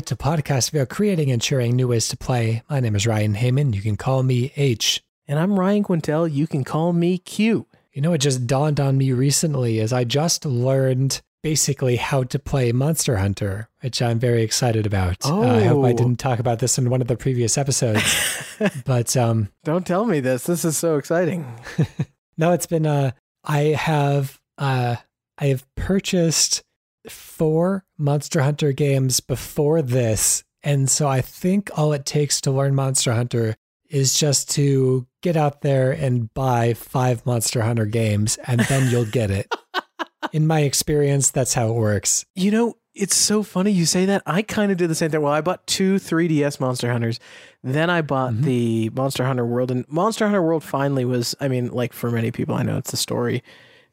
to a podcast about creating and sharing new ways to play. My name is Ryan Heyman. You can call me H. And I'm Ryan Quintel. You can call me Q. You know, it just dawned on me recently as I just learned basically how to play Monster Hunter, which I'm very excited about. Oh. Uh, I hope I didn't talk about this in one of the previous episodes. but um, Don't tell me this. This is so exciting. no, it's been, uh, I have, uh, I have purchased four Monster Hunter games before this. And so I think all it takes to learn Monster Hunter is just to get out there and buy five Monster Hunter games, and then you'll get it. In my experience, that's how it works. You know, it's so funny you say that. I kind of did the same thing. Well, I bought two 3DS Monster Hunters. Then I bought Mhm. the Monster Hunter World. And Monster Hunter World finally was, I mean, like for many people, I know it's the story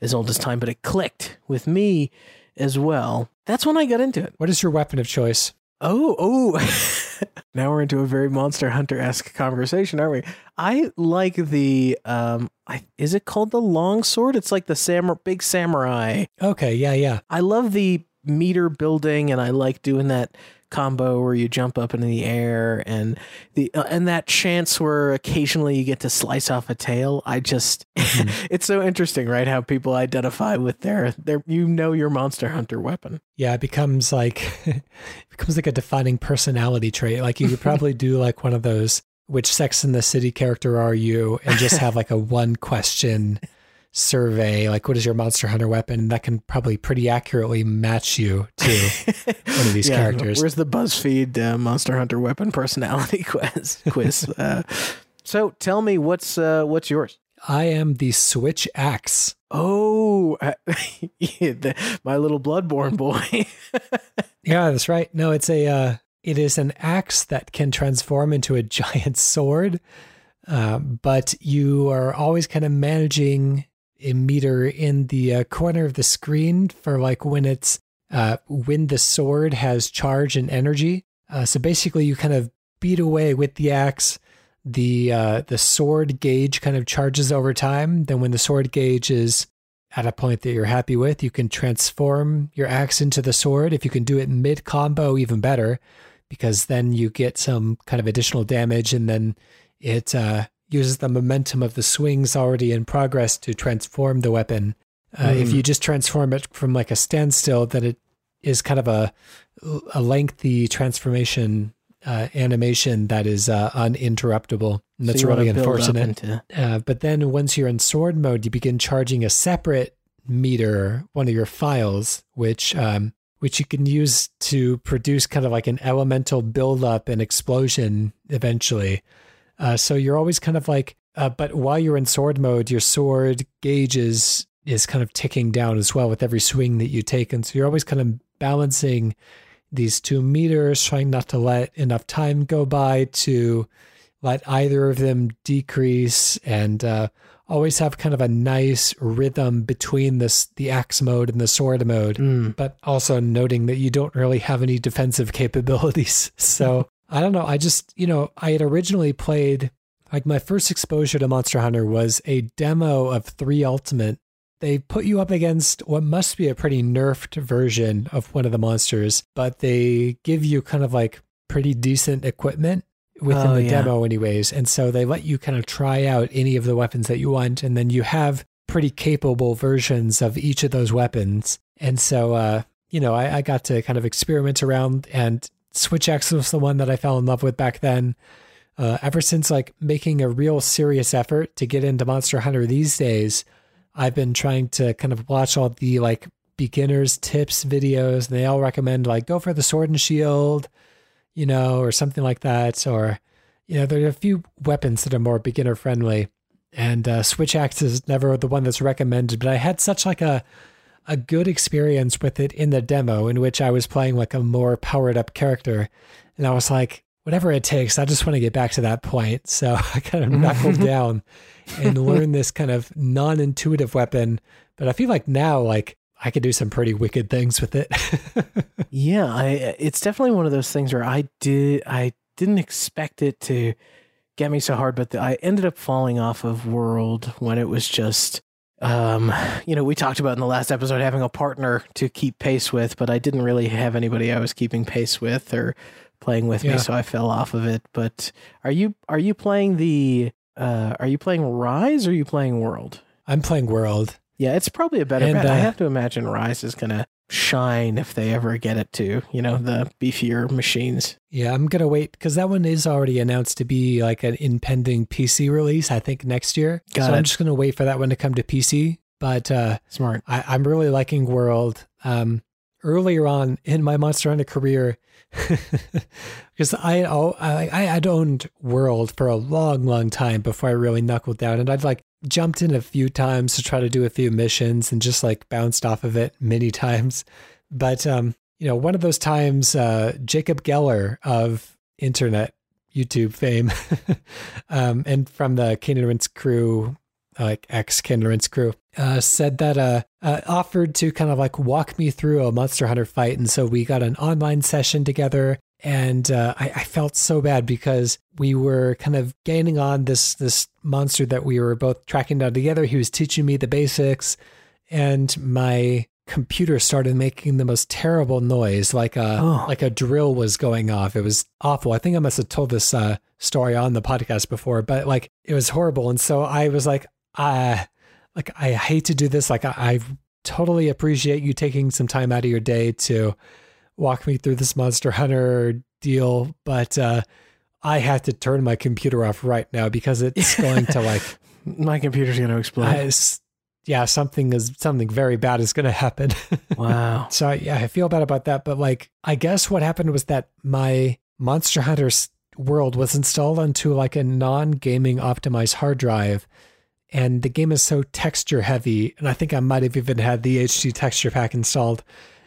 as old as time, but it clicked with me as well. That's when I got into it. What is your weapon of choice? Oh, oh. now we're into a very Monster Hunter esque conversation, aren't we? I like the um I is it called the long sword? It's like the sam big samurai. Okay, yeah, yeah. I love the meter building and I like doing that combo where you jump up into the air and the uh, and that chance where occasionally you get to slice off a tail. I just it's so interesting, right? How people identify with their their you know your monster hunter weapon. Yeah, it becomes like it becomes like a defining personality trait. Like you could probably do like one of those which sex in the city character are you and just have like a one question survey like what is your monster hunter weapon that can probably pretty accurately match you to one of these Yeah, characters Where's the BuzzFeed uh, Monster Hunter weapon personality quiz? quiz. uh, so tell me what's uh, what's yours? i am the switch axe Oh, uh, yeah, the, my little Bloodborne boy. yeah that's right no it's a uh, it is an axe that can transform into a giant sword uh, but you are always kind of managing a meter in the uh, corner of the screen for like when it's uh, when the sword has charge and energy. Uh, so basically, you kind of beat away with the axe. The uh, the sword gauge kind of charges over time. Then, when the sword gauge is at a point that you're happy with, you can transform your axe into the sword. If you can do it mid combo, even better, because then you get some kind of additional damage, and then it uh, uses the momentum of the swings already in progress to transform the weapon. Uh, If Mm. you just transform it from like a standstill, then it is kind of a a lengthy transformation uh, animation that is uh, uninterruptible. And that's So really unfortunate. into- Uh, but then once you're in sword mode, you begin charging a separate meter, one of your files, which um, which you can use to produce kind of like an elemental buildup and explosion eventually. Uh, so you're always kind of like, uh, but while you're in sword mode, your sword gauge is is kind of ticking down as well with every swing that you take, and so you're always kind of balancing these two meters, trying not to let enough time go by to let either of them decrease, and uh, always have kind of a nice rhythm between this the axe mode and the sword mode Mm. but also noting that you don't really have any defensive capabilities. So I don't know. I just, you know, I had originally played, like, my first exposure to Monster Hunter was a demo of 3 Ultimate. They put you up against what must be a pretty nerfed version of one of the monsters, but they give you kind of like pretty decent equipment within Oh, the yeah. demo, anyways. And so they let you kind of try out any of the weapons that you want, and then you have pretty capable versions of each of those weapons. And so, uh, you know, I, I got to kind of experiment around, and Switch Axe was the one that I fell in love with back then. Uh, ever since like making a real serious effort to get into Monster Hunter these days, I've been trying to kind of watch all the like beginners tips videos, and they all recommend like go for the sword and shield, you know, or something like that, or you know, there are a few weapons that are more beginner friendly. And uh, Switch Axe is never the one that's recommended, but I had such like a a good experience with it in the demo in which I was playing like a more powered up character. And I was like, whatever it takes, I just want to get back to that point. So I kind of mm-hmm. knuckled down and learned this kind of non intuitive weapon. But I feel like now, like, I could do some pretty wicked things with it. Yeah, I it's definitely one of those things where I did I didn't expect it to get me so hard, but the, I ended up falling off of World when it was just um, you know, we talked about in the last episode having a partner to keep pace with, but I didn't really have anybody I was keeping pace with or playing with Yeah. me, so I fell off of it. But are you are you playing the uh are you playing Rise or are you playing World? I'm playing World. Yeah, it's probably a better And, bet. I uh, have to imagine Rise is gonna shine if they ever get it to, you know, the beefier machines. Yeah, I'm gonna wait because that one is already announced to be like an impending PC release. I think next year. Got so it. I'm just gonna wait for that one to come to PC. But uh, Smart. I, I'm really liking World. Um, earlier on in my Monster Hunter career, because I, oh, I I had owned World for a long, long time before I really knuckled down, and I'd like jumped in a few times to try to do a few missions and just like bounced off of it many times. But um, you know, one of those times, uh, Jacob Geller of internet YouTube fame, um, and from the Canadians crew like ex Kinderance crew, uh, said that uh, uh, offered to kind of like walk me through a Monster Hunter fight, and so we got an online session together. And uh, I, I felt so bad because we were kind of gaining on this this monster that we were both tracking down together. He was teaching me the basics, and my computer started making the most terrible noise, like a Oh. like a drill was going off. It was awful. I think I must have told this uh, story on the podcast before, but like it was horrible. And so I was like, uh, like I hate to do this. Like I, I totally appreciate you taking some time out of your day to walk me through this Monster Hunter deal, but uh, I have to turn my computer off right now because it's going to like, My computer's gonna explode. I s- yeah, something is something very bad is going to happen. wow. So yeah, I feel bad about that. But like, I guess what happened was that my Monster Hunter world was installed onto like a non-gaming optimized hard drive, and the game is so texture heavy. And I think I might have even had the HD texture pack installed.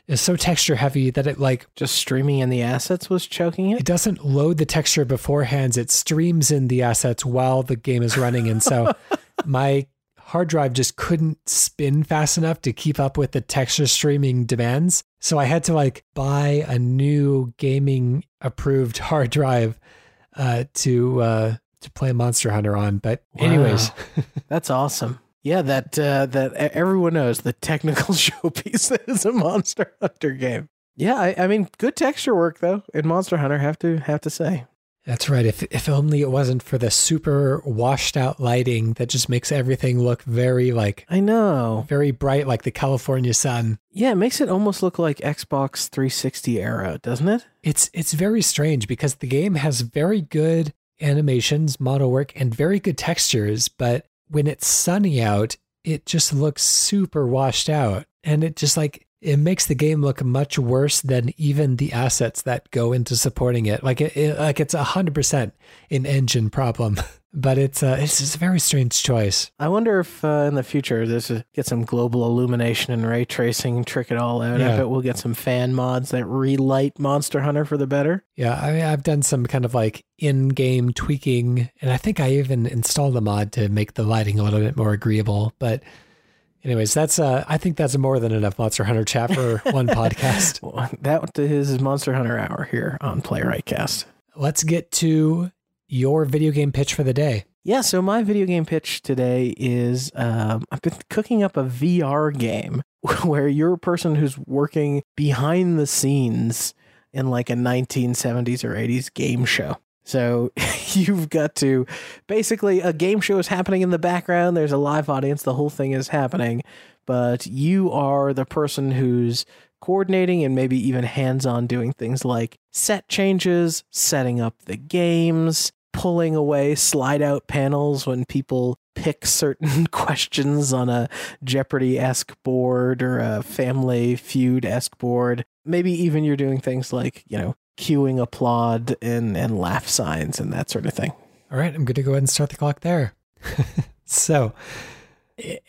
It's so texture heavy that it like Just streaming in the assets was choking it it. doesn't load the texture beforehand. It streams in the assets while the game is running. And so my hard drive just couldn't spin fast enough to keep up with the texture streaming demands. So I had to like buy a new gaming approved hard drive uh, to uh, to play Monster Hunter on. But anyways, That's awesome. Yeah, that uh, that everyone knows the technical showpiece that is a Monster Hunter game. Yeah, I, I mean, good texture work though in Monster Hunter. Have to have to say. that's right. If if only it wasn't for the super washed out lighting that just makes everything look very like I know. very bright like the California sun. Yeah, it makes it almost look like Xbox 360 era, doesn't it? It's it's very strange because the game has very good animations, model work, and very good textures, but when it's sunny out, it just looks super washed out. And it just like it makes the game look much worse than even the assets that go into supporting it. Like it, it like it's a hundred percent an engine problem. But it's uh, it's just a very strange choice. I wonder if uh, in the future this is get some global illumination and ray tracing, trick it all out. I Yeah. bet we'll get some fan mods that relight Monster Hunter for the better. Yeah, I mean, I've done some kind of like in-game tweaking, and I think I even installed a mod to make the lighting a little bit more agreeable. But, anyways, that's uh, I think that's more than enough Monster Hunter chat for one podcast. Well, That is Monster Hunter Hour here on Playwright Cast. Let's get to your video game pitch for the day. Yeah, so my video game pitch today is um, I've been cooking up a VR game where you're a person who's working behind the scenes in like a 1970s or 80s game show. So you've got to basically a game show is happening in the background. There's a live audience. The whole thing is happening, but you are the person who's coordinating and maybe even hands on doing things like set changes, setting up the games, pulling away slide out panels when people pick certain questions on a Jeopardy esque board or a Family Feud esque board. Maybe even you're doing things like, you know, cueing applaud and, and laugh signs and that sort of thing. All right, I'm going to go ahead and start the clock there. so,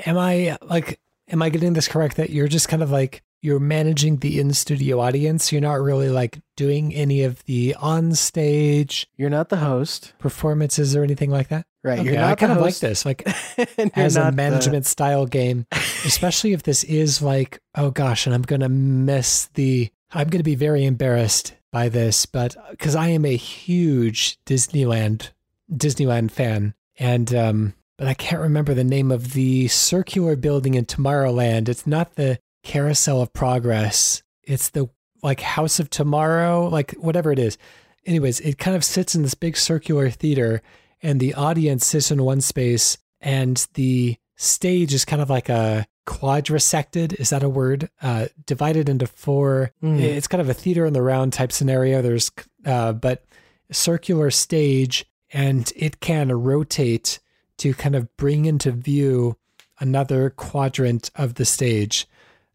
am I like, am I getting this correct that you're just kind of like, you're managing the in studio audience? You're not really like doing any of the on stage You're not the host, performances or anything like that? right? Okay, you're not I kind of like this, like as a not the- management style game, especially if this is like, oh gosh, and I'm going to miss the, I'm going to be very embarrassed by this, but because I am a huge Disneyland, Disneyland fan. And um, but I can't remember the name of the circular building in Tomorrowland. It's not the Carousel of Progress. It's the like House of Tomorrow, like whatever it is. Anyways, it kind of sits in this big circular theater, and the audience sits in one space, and the stage is kind of like a quadrisected. Is that a word? Uh, divided into four. Mm. It's kind of a theater in the round type scenario. There's, uh, but circular stage, and it can rotate to kind of bring into view another quadrant of the stage.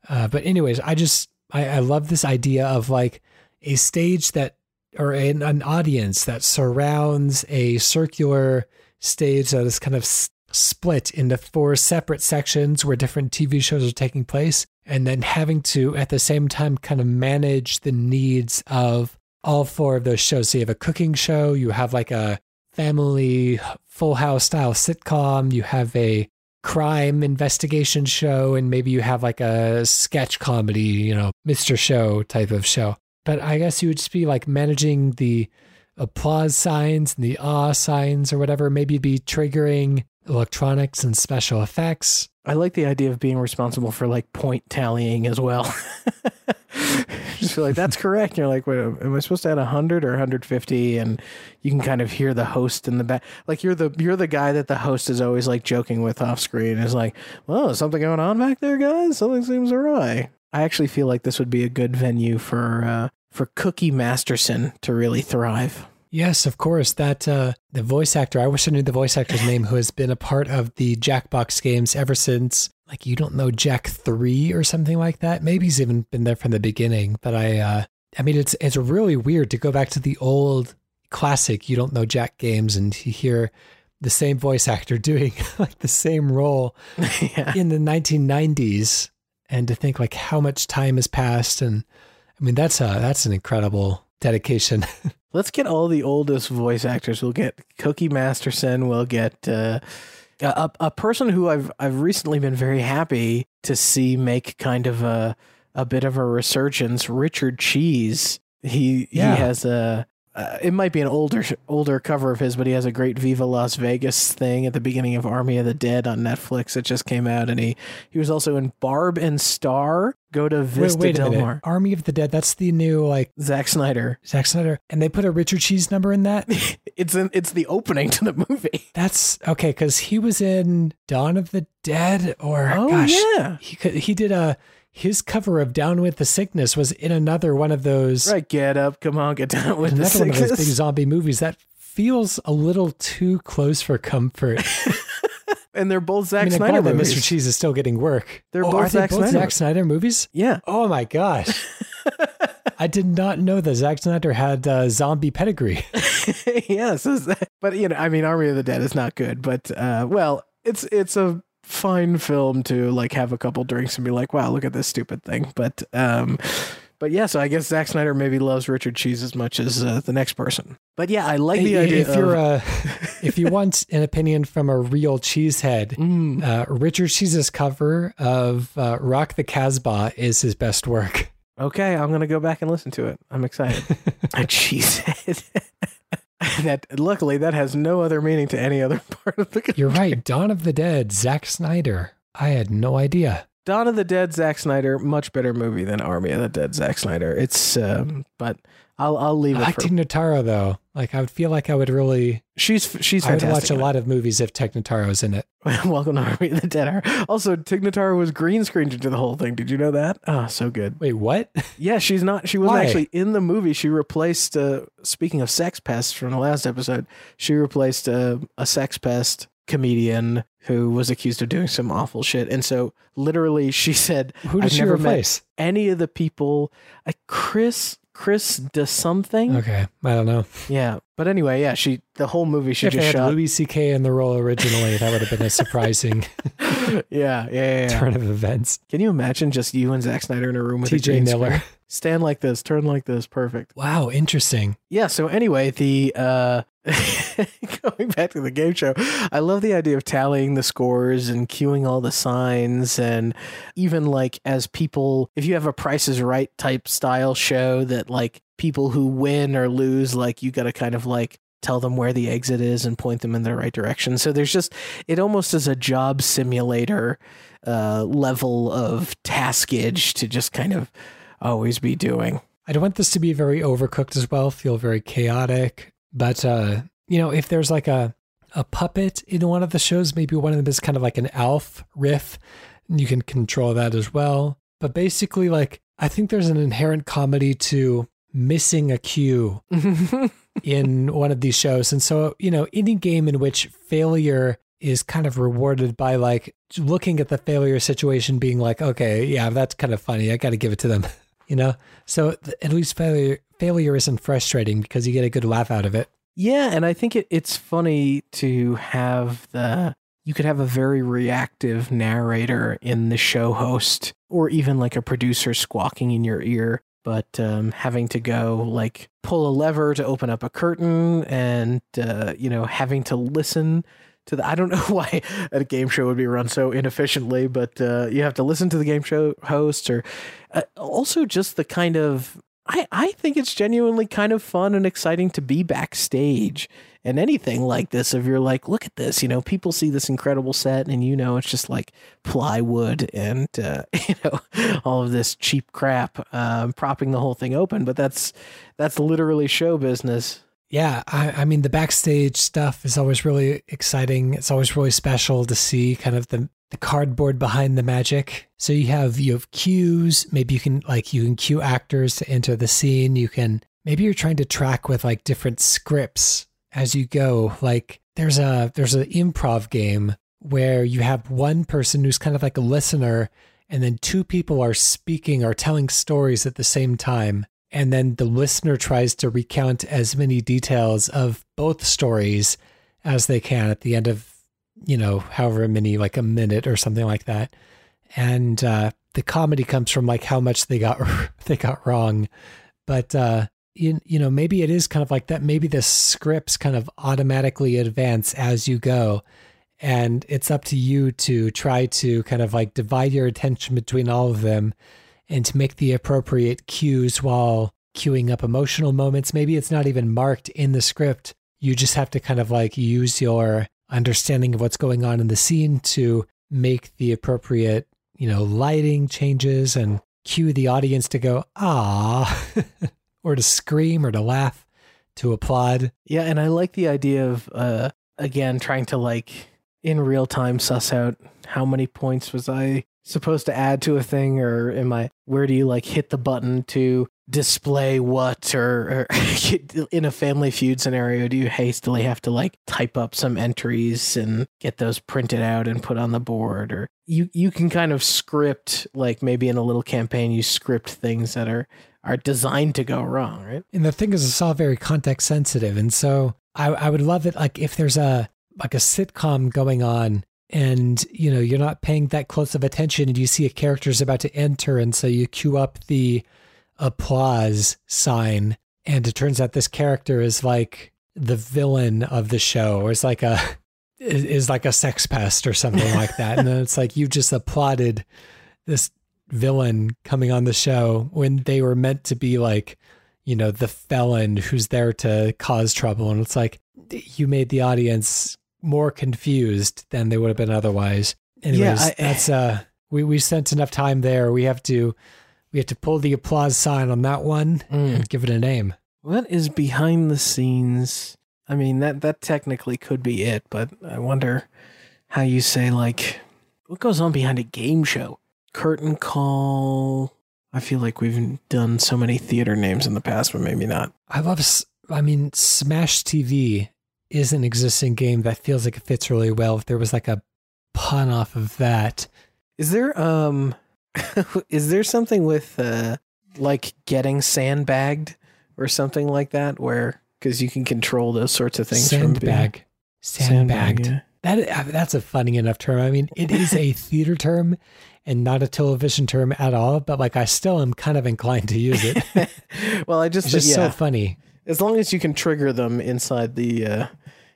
Uh, but anyways, I just I, I love this idea of like a stage that or an, an audience that surrounds a circular stage that is kind of s- split into four separate sections where different TV shows are taking place, and then having to at the same time kind of manage the needs of all four of those shows. So you have a cooking show, you have like a family full house style sitcom, you have a crime investigation show, and maybe you have like a sketch comedy, you know, Mr. Show type of show. But I guess you would just be like managing the applause signs and the awe signs or whatever. Maybe be triggering electronics and special effects. I like the idea of being responsible for like point tallying as well. Just feel like that's correct. You're like, wait, am I supposed to add 100 or 150? And you can kind of hear the host in the back. Like you're the you're the guy that the host is always like joking with off screen. Is like, well, is something going on back there, guys? Something seems awry. I actually feel like this would be a good venue for uh, for Cookie Masterson to really thrive. Yes, of course. That uh, the voice actor. I wish I knew the voice actor's name, who has been a part of the Jackbox games ever since. Like you don't know Jack three or something like that. Maybe he's even been there from the beginning. But I, uh, I mean, it's it's really weird to go back to the old classic. You don't know Jack games, and you hear the same voice actor doing like the same role yeah. in the 1990s, and to think like how much time has passed. And I mean, that's a that's an incredible dedication. Let's get all the oldest voice actors. We'll get Cookie Masterson. We'll get uh, a a person who I've I've recently been very happy to see make kind of a a bit of a resurgence. Richard Cheese. He Yeah. he has a. Uh, it might be an older older cover of his, but he has a great Viva Las Vegas thing at the beginning of Army of the Dead on Netflix. It just came out, and he he was also in Barb and Star. Go to wait, Vista wait a Del. Mar. Army of the Dead. That's the new like Zack Snyder. Zack Snyder, and they put a Richard Cheese number in that. It's in, it's the opening to the movie. That's okay because he was in Dawn of the Dead, or Oh gosh, yeah, he could, he did a his cover of Down with the Sickness was in another one of those right. Get up, come on, get down with the another one of those big zombie movies that feels a little too close for comfort. And they're both I Zack mean, I'm Snyder movies. Mr. Cheese is still getting work. They're Oh, both are they Zack both Snyder Zack Snyder movies? Yeah, Oh my gosh. I did not know that Zack Snyder had uh, zombie pedigree. yeah. So, but you know, I mean, Army of the Dead is not good, but uh, well, it's it's a fine film to like have a couple drinks and be like, wow, look at this stupid thing. But um, but yeah, so I guess Zack Snyder maybe loves Richard Cheese as much as uh, the next person. But yeah, I like the I- idea. if you're uh, if you want an opinion from a real cheesehead, Mm. uh, Richard Cheese's cover of uh, "Rock the Casbah" is his best work. Okay, I'm gonna go back and listen to it. I'm excited. a cheesehead. that luckily that has no other meaning to any other part of the country. You're right. Dawn of the Dead, Zack Snyder. I had no idea. Dawn of the Dead, Zack Snyder, much better movie than Army of the Dead, Zack Snyder. It's um, but I'll I'll leave I it like for. Tig Notaro though. Like I would feel like I would really. She's she's I would watch a lot of movies if Tig Notaro's in it. Welcome to Army of the Dead. Also, Tig Notaro was green screened into the whole thing. Did you know that? Oh, so good. Wait, what? Yeah, she's not. She wasn't Why? actually in the movie. She replaced. Uh, speaking of sex pests from the last episode, she replaced uh, a sex pest comedian who was accused of doing some awful shit. And so, literally, she said, Who did I've she never met replace? any of the people. Uh, Chris Chris does something. Okay, I don't know. Yeah, but anyway, yeah. She the whole movie she if they just had shot. Louis C.K. in the role originally, that would have been a surprising yeah, yeah, yeah, yeah. turn of events. Can you imagine just you and Zack Snyder in a room with T.J. Miller. Stand like this, turn like this, perfect. Wow, interesting. Yeah, so anyway, the uh going back to the game show, I love the idea of tallying the scores and cueing all the signs and even like as people if you have a price is right type style show that like people who win or lose like you got to kind of like tell them where the exit is and point them in the right direction. So there's just it almost is a job simulator uh, level of taskage to just kind of always be doing. I don't want this to be very overcooked as well, feel very chaotic. But uh, you know, if there's like a a puppet in one of the shows, maybe one of them is kind of like an elf riff, and you can control that as well. But basically, like I think there's an inherent comedy to missing a cue in one of these shows. And so, you know, any game in which failure is kind of rewarded by like looking at the failure situation being like, okay, yeah, that's kind of funny. I got to give it to them, you know? So at least failure failure isn't frustrating because you get a good laugh out of it. Yeah, and I think it, it's funny to have the you could have a very reactive narrator in the show host or even like a producer squawking in your ear but um, having to go like pull a lever to open up a curtain and uh, you know having to listen to the i don't know why a game show would be run so inefficiently but uh, you have to listen to the game show host or uh, also just the kind of I, I think it's genuinely kind of fun and exciting to be backstage and anything like this. If you're like, look at this, you know, people see this incredible set and you know, it's just like plywood and, uh, you know, all of this cheap crap, um, propping the whole thing open. But that's, that's literally show business. Yeah, I, I, mean the backstage stuff is always really exciting. It's always really special to see kind of the the cardboard behind the magic. So you have you have cues. Maybe you can like you can cue actors to enter the scene. You can maybe you're trying to track with like different scripts as you go. Like there's a there's an improv game where you have one person who's kind of like a listener and then two people are speaking or telling stories at the same time and then the listener tries to recount as many details of both stories as they can at the end of you know, however many, like a minute or something like that. And uh, the comedy comes from like how much they got they got wrong. But uh, you, you know, maybe it is kind of like that. Maybe the scripts kind of automatically advance as you go. And it's up to you to try to kind of like divide your attention between all of them and to make the appropriate cues while cueing up emotional moments. Maybe it's not even marked in the script. You just have to kind of like use your understanding of what's going on in the scene to make the appropriate, you know, lighting changes and cue the audience to go, ah, or to scream or to laugh, to applaud. Yeah. And I like the idea of, uh, again, trying to like in real time suss out how many points was I supposed to add to a thing or am I, where do you like hit the button to display what or, or in a family feud scenario do you hastily have to like type up some entries and get those printed out and put on the board? Or you you can kind of script like maybe in a little campaign you script things that are are designed to go wrong right? And the thing is it's all very context sensitive. And so i i would love it like if there's a like a sitcom going on and you know you're not paying that close of attention and you see a character's about to enter and so you cue up the applause sign. And it turns out this character is like the villain of the show, or is like a is like a sex pest or something like that. And then it's like you just applauded this villain coming on the show when they were meant to be like, you know, the felon who's there to cause trouble. And it's like you made the audience more confused than they would have been otherwise. Anyways, yeah, I, that's uh we we spent enough time there. We have to we have to pull the applause sign on that one mm. and give it a name. What is behind the scenes? I mean, that that technically could be it, but I wonder how you say like what goes on behind a game show? Curtain call. I feel like we've done so many theater names in the past, but maybe not. I love. I mean, Smash TV is an existing game that feels like it fits really well. If there was like a pun off of that, is there um is there something with uh, like getting sandbagged or something like that where because you can control those sorts of things sandbag sandbagged sandbag, yeah. that that's a funny enough term i mean it is a theater term and not a television term at all but like i still am kind of inclined to use it well i just it's just yeah. so funny as long as you can trigger them inside the uh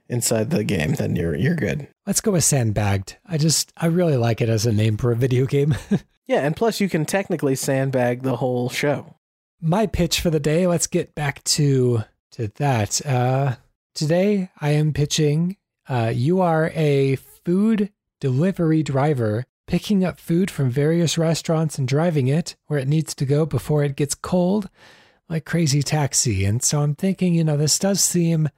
inside the game then you're you're good let's go with sandbagged i just i really like it as a name for a video game Yeah, and plus you can technically sandbag the whole show. My pitch for the day, let's get back to to that. Uh today I am pitching. Uh, you are a food delivery driver picking up food from various restaurants and driving it where it needs to go before it gets cold, like Crazy Taxi. And so I'm thinking, you know, this does seem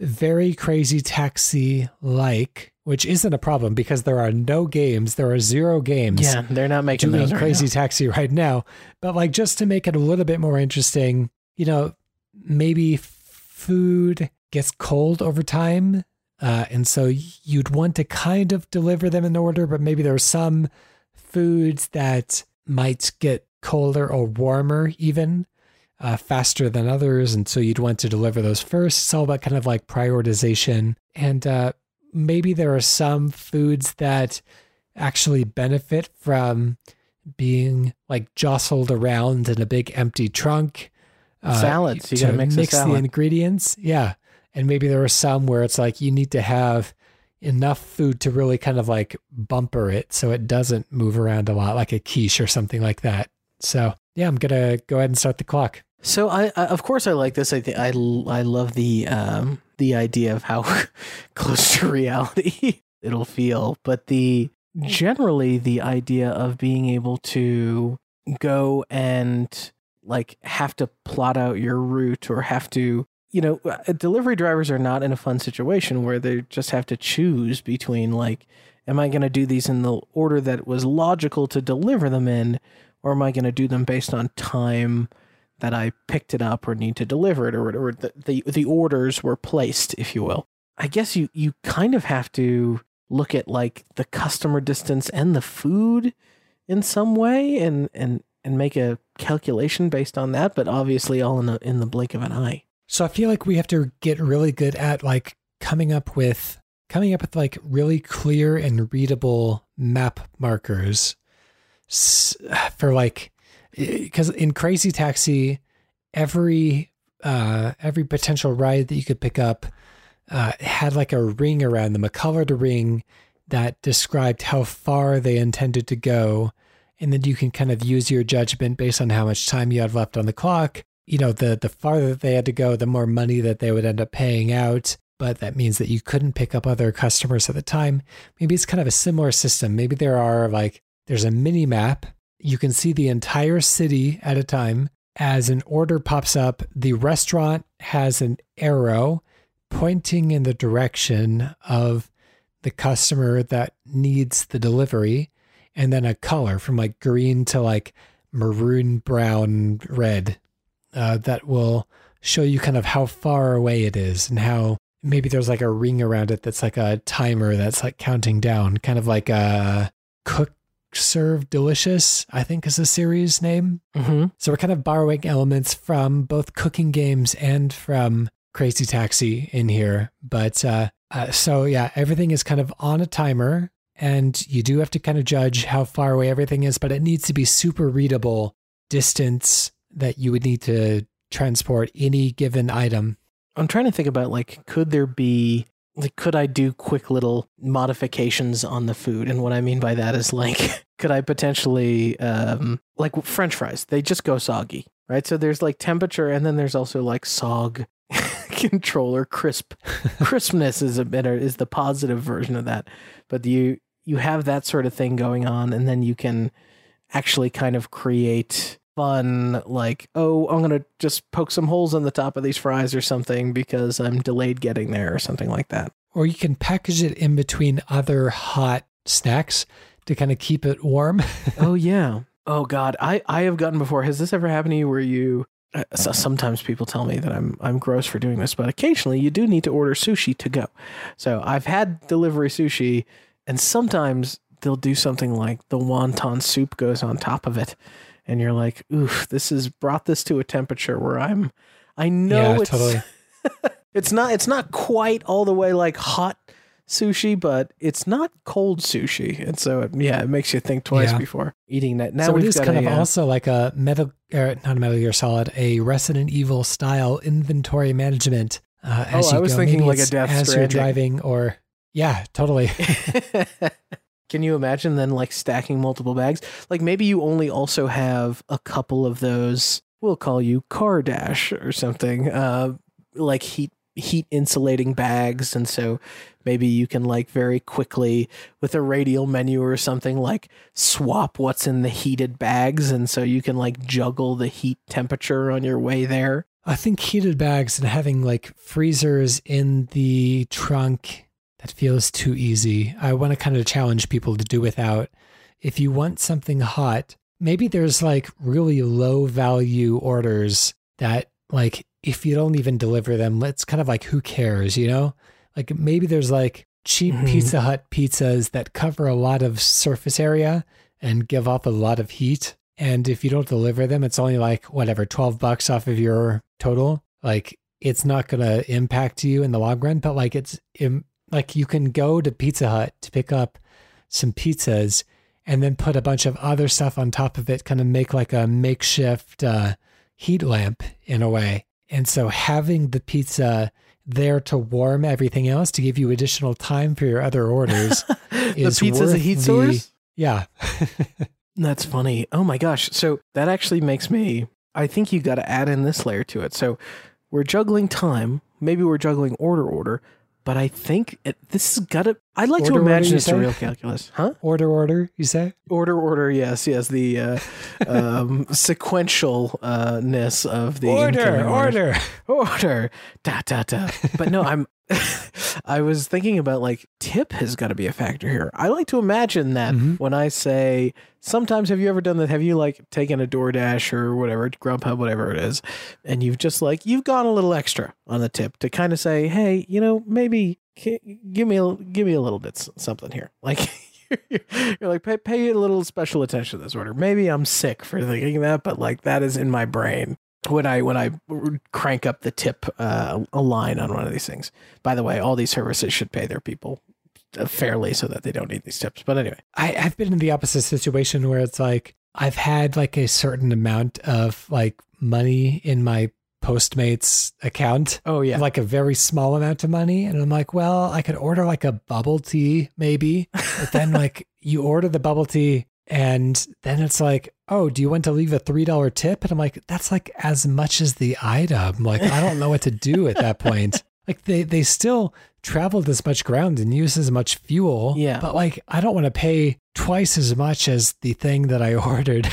very Crazy Taxi like, which isn't a problem because there are no games, there are zero games. Yeah, they're not making those right Crazy now. Taxi right now. But like just to make it a little bit more interesting, you know, maybe food gets cold over time. Uh, and so you'd want to kind of deliver them in order, but maybe there are some foods that might get colder or warmer even uh, faster than others. And so you'd want to deliver those first. It's all about kind of like prioritization. And uh, maybe there are some foods that actually benefit from being like jostled around in a big empty trunk. Uh, Salads. You to gotta mix a the ingredients. Yeah. And maybe there are some where it's like you need to have enough food to really kind of like bumper it so it doesn't move around a lot, like a quiche or something like that. So yeah, I'm gonna go ahead and start the clock. So I, I of course I like this. I think I I love the um the idea of how close to reality it'll feel, but the generally the idea of being able to go and like have to plot out your route or have to you know uh, delivery drivers are not in a fun situation where they just have to choose between like am I going to do these in the order that was logical to deliver them in or am I going to do them based on time that I picked it up or need to deliver it or the, the the orders were placed, if you will. I guess you you kind of have to look at like the customer distance and the food in some way and and and make a calculation based on that, but obviously all in the in the blink of an eye. So I feel like we have to get really good at like coming up with coming up with like really clear and readable map markers for like because in Crazy Taxi, every uh, every potential ride that you could pick up uh, had like a ring around them, a colored ring that described how far they intended to go, and then you can kind of use your judgment based on how much time you have left on the clock. You know, the the farther they had to go, the more money that they would end up paying out. But that means that you couldn't pick up other customers at the time. Maybe it's kind of a similar system. Maybe there are like there's a mini map you can see the entire city at a time. As an order pops up, the restaurant has an arrow pointing in the direction of the customer that needs the delivery, and then a color from like green to like maroon, brown, red uh, that will show you kind of how far away it is and how maybe there's like a ring around it that's like a timer that's like counting down, kind of like a cook serve delicious i think is the series name. Mm-hmm. so we're kind of borrowing elements from both cooking games and from crazy taxi in here. But uh, uh so yeah everything is kind of on a timer and you do have to kind of judge how far away everything is but it needs to be super readable distance that you would need to transport any given item. I'm trying to think about like could there be like could I do quick little modifications on the food? And what I mean by that is like could I potentially um like french fries, they just go soggy, right? So there's like temperature and then there's also like sog controller crisp crispness is a bit is the positive version of that. But you you have that sort of thing going on and then you can actually kind of create fun like oh i'm gonna just poke some holes in the top of these fries or something because i'm delayed getting there or something like that. Or you can package it in between other hot snacks to kind of keep it warm. Oh yeah. Oh god. I i have gotten before. Has this ever happened to you where you uh, sometimes people tell me that i'm i'm gross for doing this but occasionally you do need to order sushi to go. So i've had delivery sushi and sometimes they'll do something like the wonton soup goes on top of it and you're like oof this has brought this to a temperature where i'm i know Yeah, it's totally. it's not it's not quite all the way like hot sushi but it's not cold sushi and so it, yeah it makes you think twice Yeah. before eating that now so it is got kind a, of uh, also like a metal, er, not a Metal Gear Solid, a Resident Evil style inventory management. Uh, as Oh, you I was go. thinking Maybe like a Death as you're driving, or yeah, totally. Can you imagine then like stacking multiple bags? Like maybe you only also have a couple of those. We'll call you car dash or something. Uh, like heat heat insulating bags and so maybe you can like very quickly with a radial menu or something like swap what's in the heated bags and so you can like juggle the heat temperature on your way there I think heated bags and having like freezers in the trunk that feels too easy. I want to kind of challenge people to do without. If you want something hot, maybe there's like really low value orders that like if you don't even deliver them, it's kind of like who cares, you know? Like maybe there's like cheap Mhm. Pizza Hut pizzas that cover a lot of surface area and give off a lot of heat. And if you don't deliver them, it's only like whatever, 12 bucks off of your total. Like it's not going to impact you in the long run, but like it's im- like you can go to Pizza Hut to pick up some pizzas and then put a bunch of other stuff on top of it, kind of make like a makeshift uh, heat lamp in a way. And so having the pizza there to warm everything else to give you additional time for your other orders the is pizza's a heat the- source Yeah. That's funny. Oh my gosh. So that actually makes me I think you got to add in this layer to it. So we're juggling time, maybe we're juggling order order, but I think it, this has got to I'd like Order, to imagine you it's a real calculus. Huh? order, order, you say? Order order, yes, yes, the uh, um, sequentialness of the order, order, order da da da but no i'm i was thinking about like tip has got to be a factor here. I like to imagine that Mhm. when i say sometimes have you ever done that? Have you like taken a doordash or whatever grubhub whatever it is and you've just like you've gone a little extra on the tip to kind of say hey you know maybe give me a give me a little bit something here. Like you're like pay, pay a little special attention to this order. Maybe i'm sick for thinking that but like that is in my brain when I when I crank up the tip uh, a line on one of these things. By the way, all these services should pay their people fairly so that they don't need these tips. But anyway, I, I've been in the opposite situation where it's like I've had like a certain amount of like money in my Postmates account, oh yeah, like a very small amount of money. And I'm like, well, I could order like a bubble tea maybe. But then like you order the bubble tea and then it's like, oh, do you want to leave a $3 tip? And I'm like, that's like as much as the item. Like, I don't know what to do at that point. Like they, they still traveled as much ground and used as much fuel. Yeah. But like, I don't want to pay twice as much as the thing that I ordered.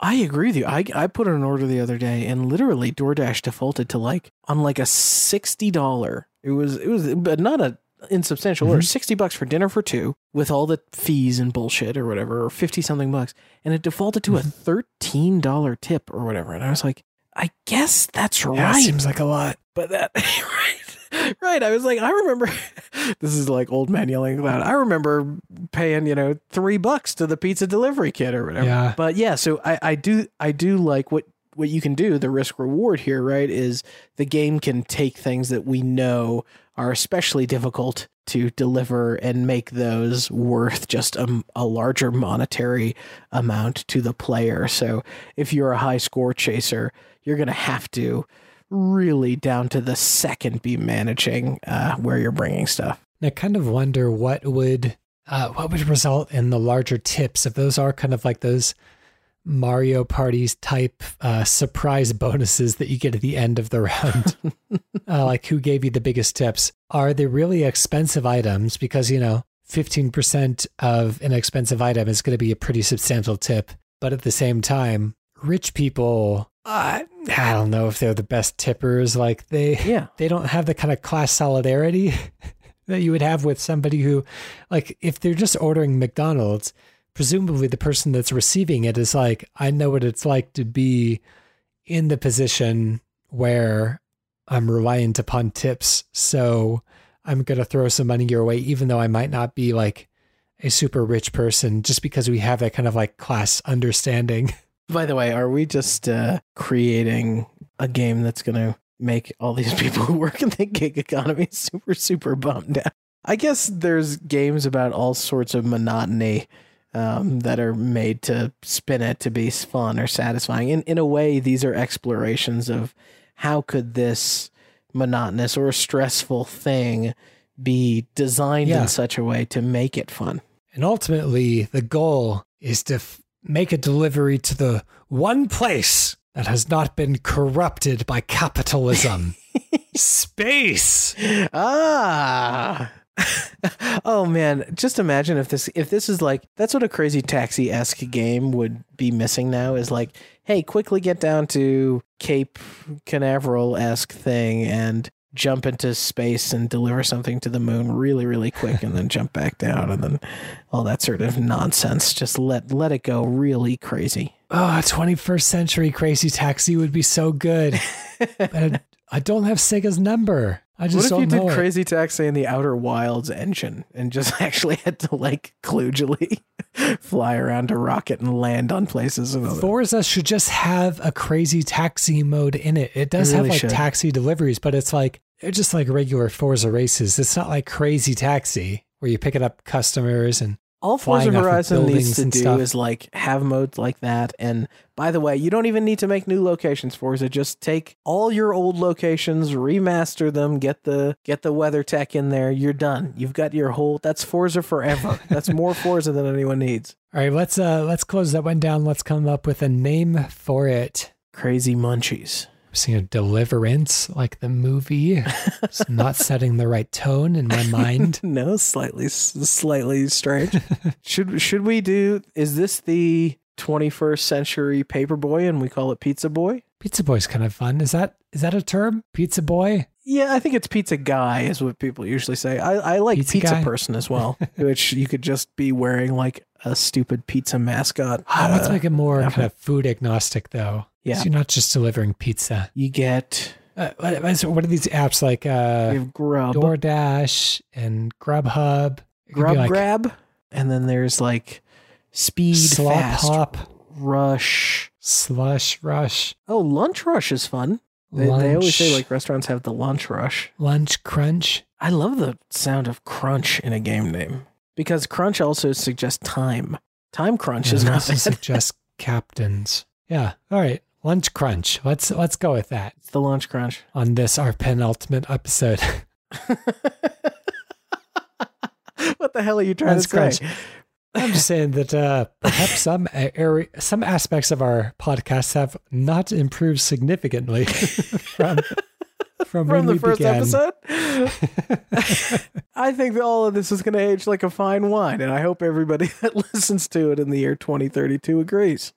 I agree with you. I I put in an order the other day and literally DoorDash defaulted to like on like a sixty dollar. It was it was but not a insubstantial order. Mm-hmm. Sixty bucks for dinner for two with all the fees and bullshit or whatever, or fifty something bucks, and it defaulted to a mm-hmm. thirteen dollar tip or whatever. And I was like, I guess that's Yeah, right. seems like a lot. but that right right i was like i remember this is like old man yelling loud i remember paying you know three bucks to the pizza delivery kit or whatever Yeah. but yeah so i i do i do like what what you can do the risk reward here right is the game can take things that we know are especially difficult to deliver and make those worth just a, a larger monetary amount to the player so if you're a high score chaser you're going to have to really down to the second be managing uh, where you're bringing stuff. And I kind of wonder what would uh, what would result in the larger tips if those are kind of like those Mario parties type uh, surprise bonuses that you get at the end of the round. uh, like who gave you the biggest tips? Are they really expensive items? Because you know, fifteen percent of an expensive item is going to be a pretty substantial tip. But at the same time, rich people, uh, I don't know if they're the best tippers. Like they, Yeah. they don't have the kind of class solidarity that you would have with somebody who, like, if they're just ordering McDonald's, presumably the person that's receiving it is like, I know what it's like to be in the position where I'm reliant upon tips. So I'm going to throw some money your way, even though I might not be like a super rich person, just because we have that kind of like class understanding. By the way, are we just uh, creating a game that's going to make all these people who work in the gig economy super, super bummed out? I guess there's games about all sorts of monotony um, that are made to spin it to be fun or satisfying. In in a way, these are explorations of how could this monotonous or stressful thing be designed Yeah. in such a way to make it fun. And ultimately, the goal is to f- make a delivery to the one place that has not been corrupted by capitalism. Space. Ah. oh man, just imagine if this if this is like that's what a crazy taxi esque game would be missing now is like, hey, quickly get down to Cape Canaveral esque thing and jump into space and deliver something to the moon really, really quick and then jump back down and then all that sort of nonsense. Just let let it go really crazy. Oh, a 21st century crazy taxi would be so good. but I, I don't have Sega's number. I What if you did. Crazy Taxi in the Outer Wilds engine and just actually had to like kludgily fly around a rocket and land on places? And? Forza should just have a crazy taxi mode in it. It does It have like should. taxi deliveries, but it's like they're just like regular Forza races. It's not like crazy taxi where you're picking up customers and All Forza flying off of Horizon needs to do stuff. is like have modes like that. And by the way, you don't even need to make new locations, Forza. Just take all your old locations, remaster them, get the get the weather tech in there. You're done. You've got your whole. That's Forza forever. that's more Forza than anyone needs. all right, let's uh let's close that one down. Let's come up with a name for it. Crazy munchies. Seeing a deliverance like the movie. it's not setting the right tone in my mind. no, slightly slightly strange. should should we do? Is this the 21st century Paperboy and we call it Pizza Boy? Pizza Boy's kind of fun. Is that is that a term? Pizza Boy? Yeah, I think it's Pizza Guy is what people usually say. I, I like Pizza Pizza, Person as well, which you could just be wearing like a stupid pizza mascot. Ah, let's Uh, make it more kind of food agnostic though. Yeah. So you're not just delivering pizza. you get Uh, what, what is- what are these apps like uh, you have Grub, DoorDash and Grubhub? Grub like Grab, and then there's like Speed Slop Fast Hop, Rush. Slush Rush, Oh, Lunch Rush is fun. They, they always say like restaurants have the Lunch Rush. Lunch Crunch. I love the sound of crunch in a game name because crunch also suggests time. Time crunch is And not also bad. suggest captains. Yeah. All right. Lunch Crunch. Let's let's go with that It's the lunch crunch. on this our penultimate episode. what the hell are you trying Lunch to Crunch. say? I'm just saying that uh, perhaps some area, some aspects of our podcast have not improved significantly from from, From the first began. episode? I think that all of this is going to age like a fine wine, and I hope everybody that listens to it in the year 2032 agrees.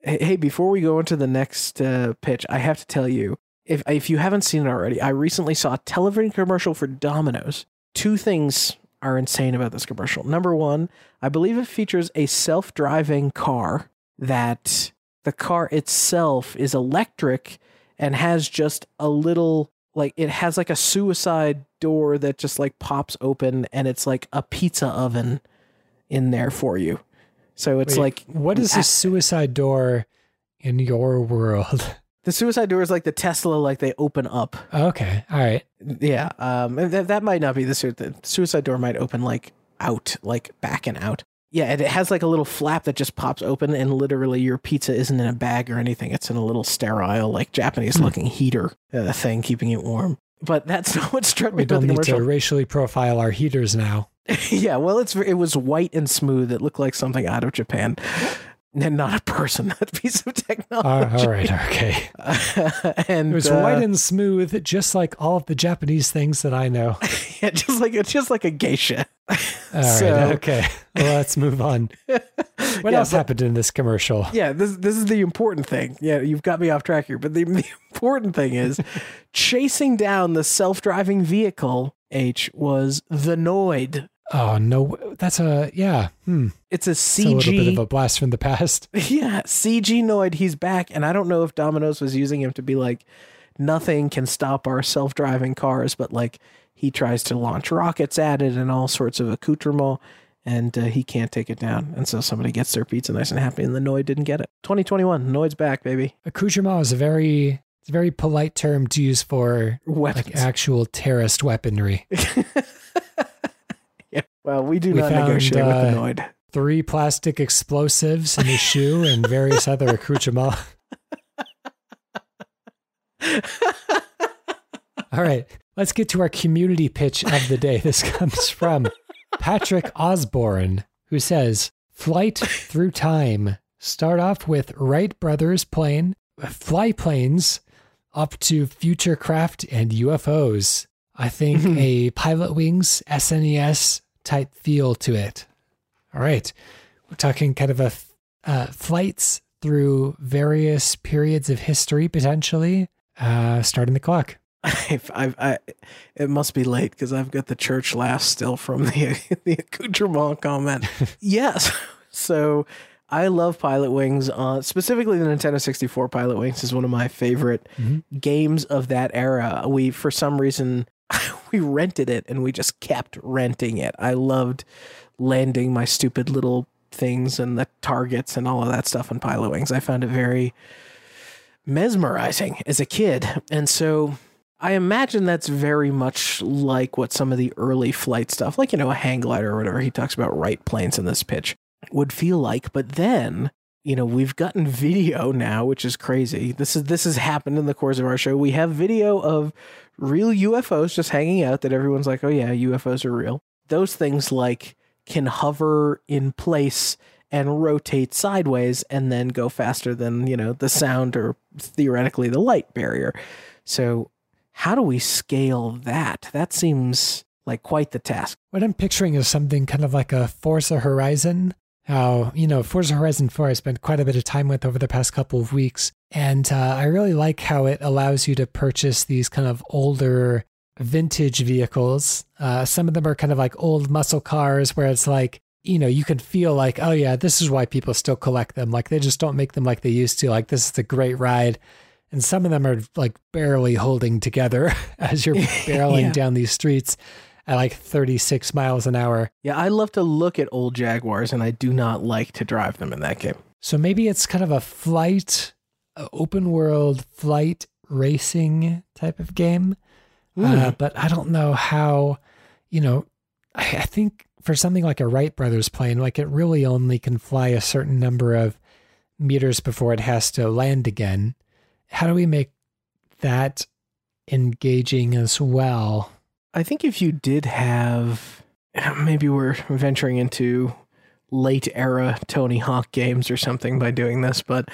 Hey, hey, before we go into the next uh, pitch, I have to tell you if if you haven't seen it already, I recently saw a television commercial for Domino's. Two things are insane about this commercial. Number one, I believe it features a self-driving car that the car itself is electric and has just a little like it has like a suicide door that just like pops open and it's like a pizza oven in there for you. So it's Wait, like what is a suicide door in your world? the suicide door is like the Tesla like they open up. Okay. All right. Yeah, um that that might not be the sui- the suicide door might open like out, like back and out. Yeah, and it has like a little flap that just pops open and literally your pizza isn't in a bag or anything. It's in a little sterile like Japanese looking heater uh, thing keeping it warm. But that's not what struck me We about don't the need commercial. to racially profile our heaters now. yeah, well, it's it was white and smooth. It looked like something out of Japan, and not a person. That piece of Uh, technology. all right. Okay. and It was uh, white and smooth, just like all of the Japanese things that I know. yeah, just like it's just like a geisha. All right. So- Okay. Well, let's move on. What Yeah, else but- happened in this commercial? Yeah, this this is the important thing. Yeah, you've got me off track here, but the, the important thing is chasing down the self-driving vehicle. H was the Noid. Oh no, that's a yeah. Hmm. It's a It's a little bit CG of a blast from the past. Yeah, CG Noid, he's back. And I don't know if Domino's was using him to be like, nothing can stop our self driving cars, but like he tries to launch rockets at it and all sorts of accoutrement, and uh, he can't take it down. And so somebody gets their pizza nice and happy, and the Noid didn't get it. 2021, Noid's back, baby. Accoutrement is a very it's a very polite term to use for Weapons. like actual terrorist weaponry. Well, we do We not found, negotiate with the uh, Noid. Three plastic explosives in his shoe and various other accoutrements. All right, let's get to our community pitch of the day. This comes from Patrick Osborne, who says, Flight through time. Start off with Wright brothers plane, fly planes up to future craft and UFOs. I think a Pilot Wings SNES type feel to it. All right. We're talking kind of a uh, flights through various periods of history potentially. Uh, starting the clock. I've, I've, I, it must be late because I've got the church laugh still from the the accoutrement comment. yes, so I love Pilot Wings. Uh, specifically, the Nintendo 64 Pilot Wings is one of my favorite mm-hmm. games of that era. We, for some reason, we rented it and we just kept renting it. I loved landing my stupid little things and the targets and all of that stuff on Pilot Wings. I found it very mesmerizing as a kid. And so I imagine that's very much like what some of the early flight stuff, like, you know, a hang glider or whatever, he talks about right planes in this pitch, would feel like. But then, you know, we've gotten video now, which is crazy. This is this has happened in the course of our show. We have video of real UFOs just hanging out that everyone's like, oh yeah, UFOs are real. Those things like can hover in place and rotate sideways and then go faster than, you know, the sound or theoretically the light barrier. So, how do we scale that? That seems like quite the task. What I'm picturing is something kind of like a Forza Horizon. How, you know, Forza Horizon 4 I spent quite a bit of time with over the past couple of weeks. And uh, I really like how it allows you to purchase these kind of older vintage vehicles. Uh, some of them are kind of like old muscle cars where it's like, you know, you can feel like, oh yeah, this is why people still collect them. Like they just don't make them like they used to. Like this is a great ride. And some of them are like barely holding together as you're barreling yeah. down these streets at like 36 miles an hour. Yeah, I love to look at old Jaguars and I do not like to drive them in that game. So maybe it's kind of a flight, open world flight racing type of game. Mm. Uh, hmm. but I don't know how, you know, I, I think for something like a Wright Brothers plane, like it really only can fly a certain number of meters before it has to land again. How do we make that engaging as well? I think if you did have, maybe we're venturing into late era Tony Hawk games or something by doing this, but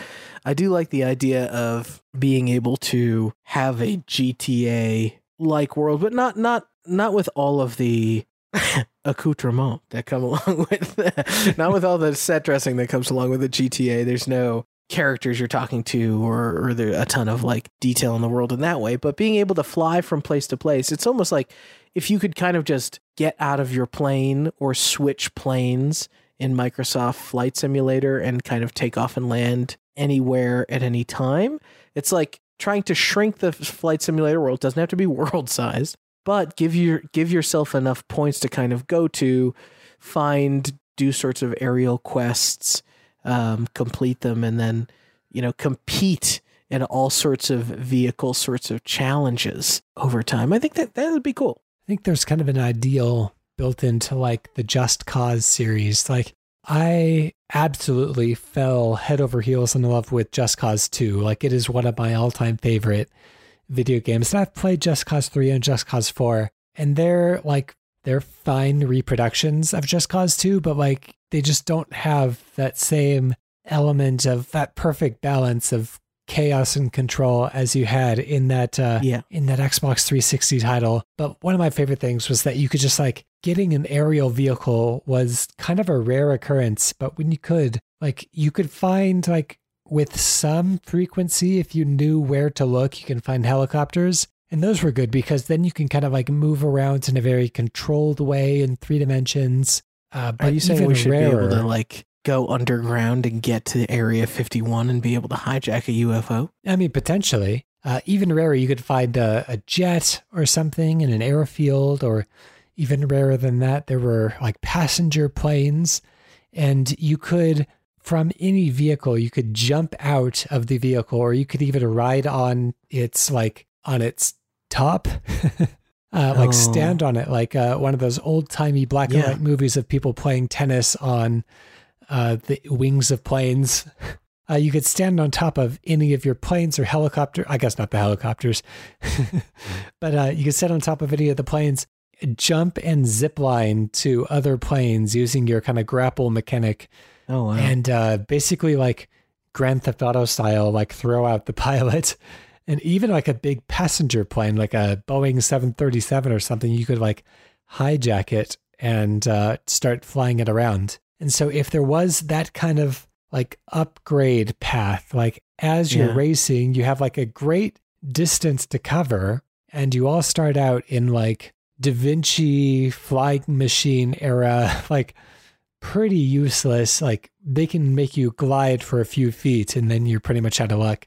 I do like the idea of being able to have a GTA like world, but not not not with all of the accoutrement that come along with not with all the set dressing that comes along with the GTA. There's no characters you're talking to or, or a ton of like detail in the world in that way but being able to fly from place to place it's almost like if you could kind of just get out of your plane or switch planes in Microsoft Flight Simulator and kind of take off and land anywhere at any time it's like trying to shrink the flight simulator world doesn't have to be world sized but give your give yourself enough points to kind of go to find do sorts of aerial quests um, complete them, and then you know compete in all sorts of vehicle sorts of challenges over time. I think that that would be cool. I think there's kind of an ideal built into like the Just Cause series. Like I absolutely fell head over heels in love with Just Cause 2. Like it is one of my all-time favorite video games. And I've played Just Cause 3 and Just Cause 4, and they're like they're fine reproductions of Just Cause 2, but like they just don't have that same element of that perfect balance of chaos and control as you had in that uh, yeah. in that Xbox 360 title. But one of my favorite things was that you could just like getting an aerial vehicle was kind of a rare occurrence, but when you could like you could find like with some frequency if you knew where to look, you can find helicopters. And those were good because then you can kind of like move around in a very controlled way in three dimensions. Uh, but Are you saying we should rarer, be able to like go underground and get to Area 51 and be able to hijack a UFO? I mean, potentially. Uh, even rarer, you could find a, a, jet or something in an airfield, or even rarer than that, there were like passenger planes, and you could, from any vehicle, you could jump out of the vehicle, or you could even ride on its like on its top. uh, like oh. stand on it, like uh, one of those old timey black and white movies of people playing tennis on uh, the wings of planes. Uh, you could stand on top of any of your planes or helicopter. I guess not the helicopters, but uh, you could sit on top of any of the planes, jump and zip line to other planes using your kind of grapple mechanic. Oh wow! And uh, basically, like Grand Theft Auto style, like throw out the pilot. And even like a big passenger plane, like a Boeing 737 or something, you could like hijack it and uh, start flying it around. And so if there was that kind of like upgrade path, like as you're Yeah. racing, you have like a great distance to cover, and you all start out in like Da Vinci flying machine era, like pretty useless. Like they can make you glide for a few feet, and then you're pretty much out of luck.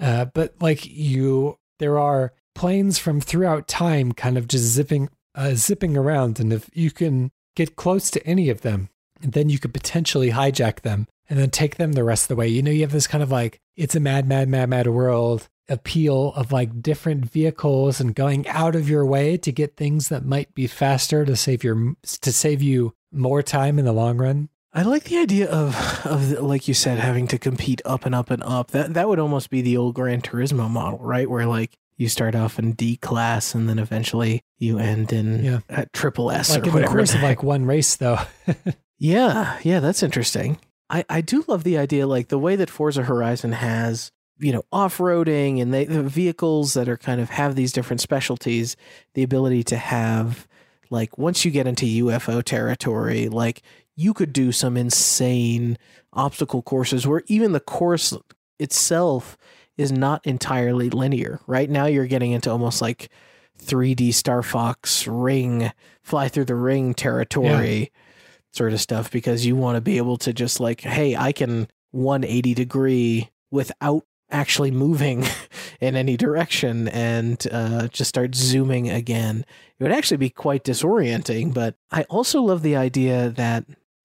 Uh, but like you, there are planes from throughout time, kind of just zipping, uh, zipping around, and if you can get close to any of them, then you could potentially hijack them and then take them the rest of the way. You know, you have this kind of like it's a mad, mad, mad, mad world appeal of like different vehicles and going out of your way to get things that might be faster to save your to save you more time in the long run. I like the idea of of like you said having to compete up and up and up. That that would almost be the old Gran Turismo model, right? Where like you start off in D class and then eventually you end in Yeah. at triple S Like or in the course of like one race, though. Yeah, yeah, that's interesting. I, I do love the idea, like the way that Forza Horizon has, you know, off roading and they, the vehicles that are kind of have these different specialties, the ability to have, like, once you get into UFO territory, like, you could do some insane obstacle courses where even the course itself is not entirely linear. Right now, you're getting into almost like 3D Star Fox ring, fly through the ring territory sort of stuff because you want to be able to just like, hey, I can 180 degree without actually moving in any direction and uh, just start zooming again. It would actually be quite disorienting, but I also love the idea that.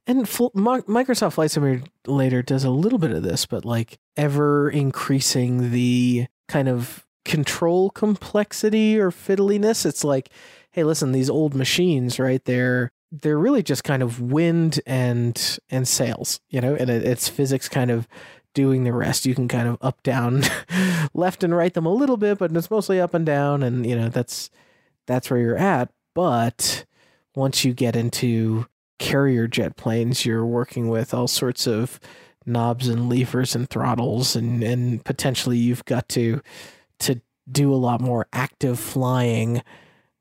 And Microsoft Flight Simulator does a little bit of this, but like ever increasing the kind of control complexity or fiddliness. It's like, hey, listen, these old machines, right? They're they're really just kind of wind and and sails, you know, and it, it's physics kind of doing the rest. You can kind of up down, left and right them a little bit, but it's mostly up and down, and you know that's that's where you're at. But once you get into carrier jet planes, you're working with all sorts of knobs and levers and throttles, and and potentially you've got to to do a lot more active flying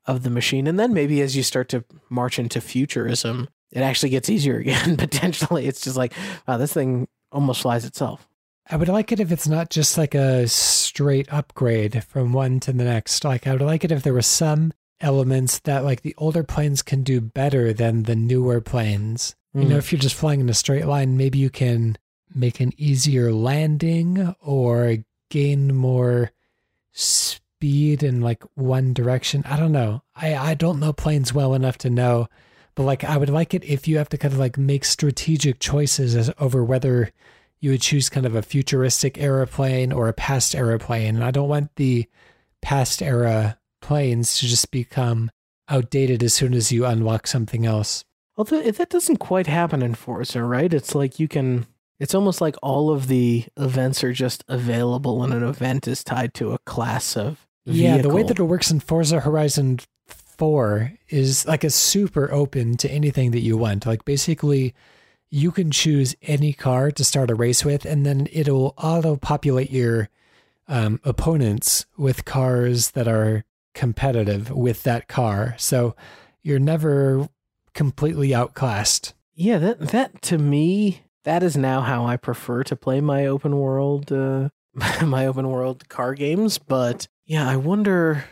of the machine. And then maybe as you start to march into futurism, it actually gets easier again. Potentially, it's just like, wow, this thing almost flies itself. I would like it if it's not just like a straight upgrade from one to the next. Like I would like it if there was some elements that like the older planes can do better than the newer planes. You know, Mm. if you're just flying in a straight line, maybe you can make an easier landing or gain more speed in like one direction. I don't know. I, I don't know planes well enough to know. But like I would like it if you have to kind of like make strategic choices as over whether you would choose kind of a futuristic aeroplane or a past aeroplane. And I don't want the past era planes to just become outdated as soon as you unlock something else. Although that doesn't quite happen in Forza, right? It's like you can. It's almost like all of the events are just available, and an event is tied to a class of. Yeah, the way that it works in Forza Horizon 4 is like a super open to anything that you want. Like basically you can choose any car to start a race with and then it'll auto populate your um, opponents with cars that are competitive with that car. So you're never completely outclassed. Yeah, that that to me, that is now how I prefer to play my open world, uh, my open world car games. But yeah, I wonder.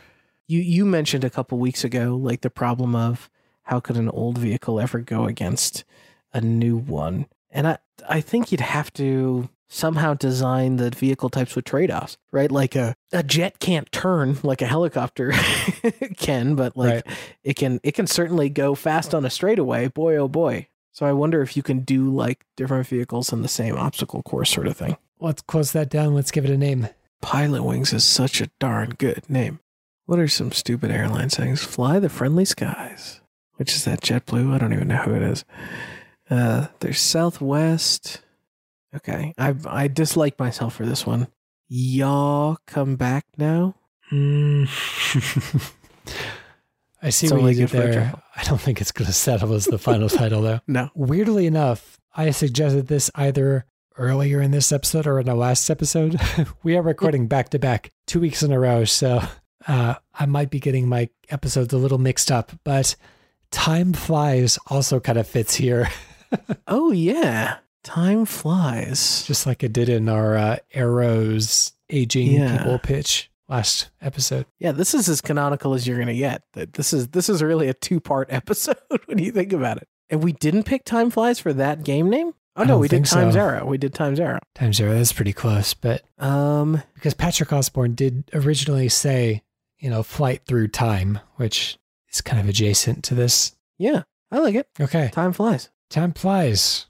You you mentioned a couple weeks ago, like the problem of how could an old vehicle ever go against a new one, and I I think you'd have to somehow design the vehicle types with trade-offs, right? Like a, a jet can't turn like a helicopter can, but like Right. it can it can certainly go fast on a straightaway. Boy oh boy. So I wonder if you can do like different vehicles in the same obstacle course sort of thing. Let's close that down. Let's give it a name. Pilot Wings is such a darn good name. What are some stupid airline sayings? Fly the friendly skies. Which is that JetBlue? I don't even know who it is. Uh, there's Southwest. Okay, I I dislike myself for this one. Y'all come back now. Mm. I see It's what you did good for a there. I don't think it's going to settle as the final title, though. No. Weirdly enough, I suggested this either earlier in this episode or in the last episode. we are recording back to back two weeks in a row. So uh, I might be getting my episodes a little mixed up, but time flies also kind of fits here. oh, yeah. Time flies. Just like it did in our uh, Arrows aging yeah. people pitch last episode. Yeah, this is as canonical as you're going to get. This is this is really a two-part episode when you think about it. And we didn't pick Time Flies for that game name? Oh no, we did Time so. Zero. We did Time Zero. Time Zero. That's pretty close, but um, because Patrick Osborne did originally say, you know, flight through time, which is kind of adjacent to this. Yeah, I like it. Okay, time flies. Time flies.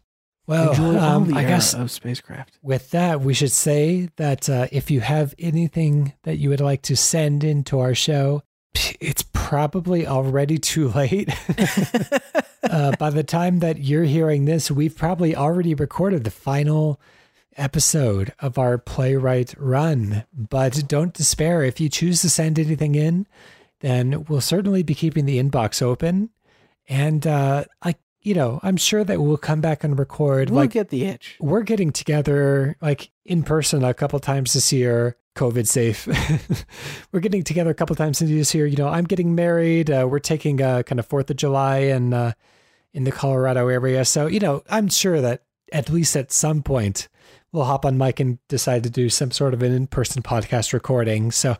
Well, um, I guess of spacecraft. With that, we should say that uh, if you have anything that you would like to send into our show, it's probably already too late. uh, by the time that you're hearing this, we've probably already recorded the final episode of our playwright run. But don't despair. If you choose to send anything in, then we'll certainly be keeping the inbox open. And uh, I you know, I'm sure that we'll come back and record. We'll like, get the itch. We're getting together like in person a couple times this year. COVID safe. we're getting together a couple times this year. You know, I'm getting married. Uh, we're taking a kind of Fourth of July and uh, in the Colorado area. So you know, I'm sure that at least at some point we'll hop on mic and decide to do some sort of an in-person podcast recording. So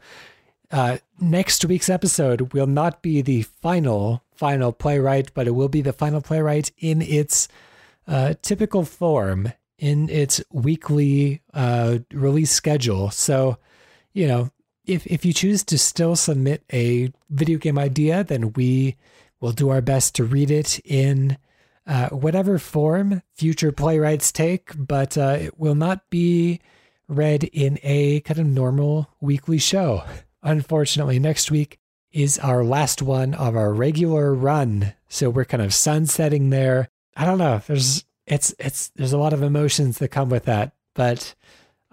uh, next week's episode will not be the final final playwright, but it will be the final playwright in its uh, typical form, in its weekly uh, release schedule. So, you know, if if you choose to still submit a video game idea, then we will do our best to read it in uh, whatever form future playwrights take, but uh, it will not be read in a kind of normal weekly show. Unfortunately, next week is our last one of our regular run. So we're kind of sunsetting there. I don't know. There's it's it's there's a lot of emotions that come with that, but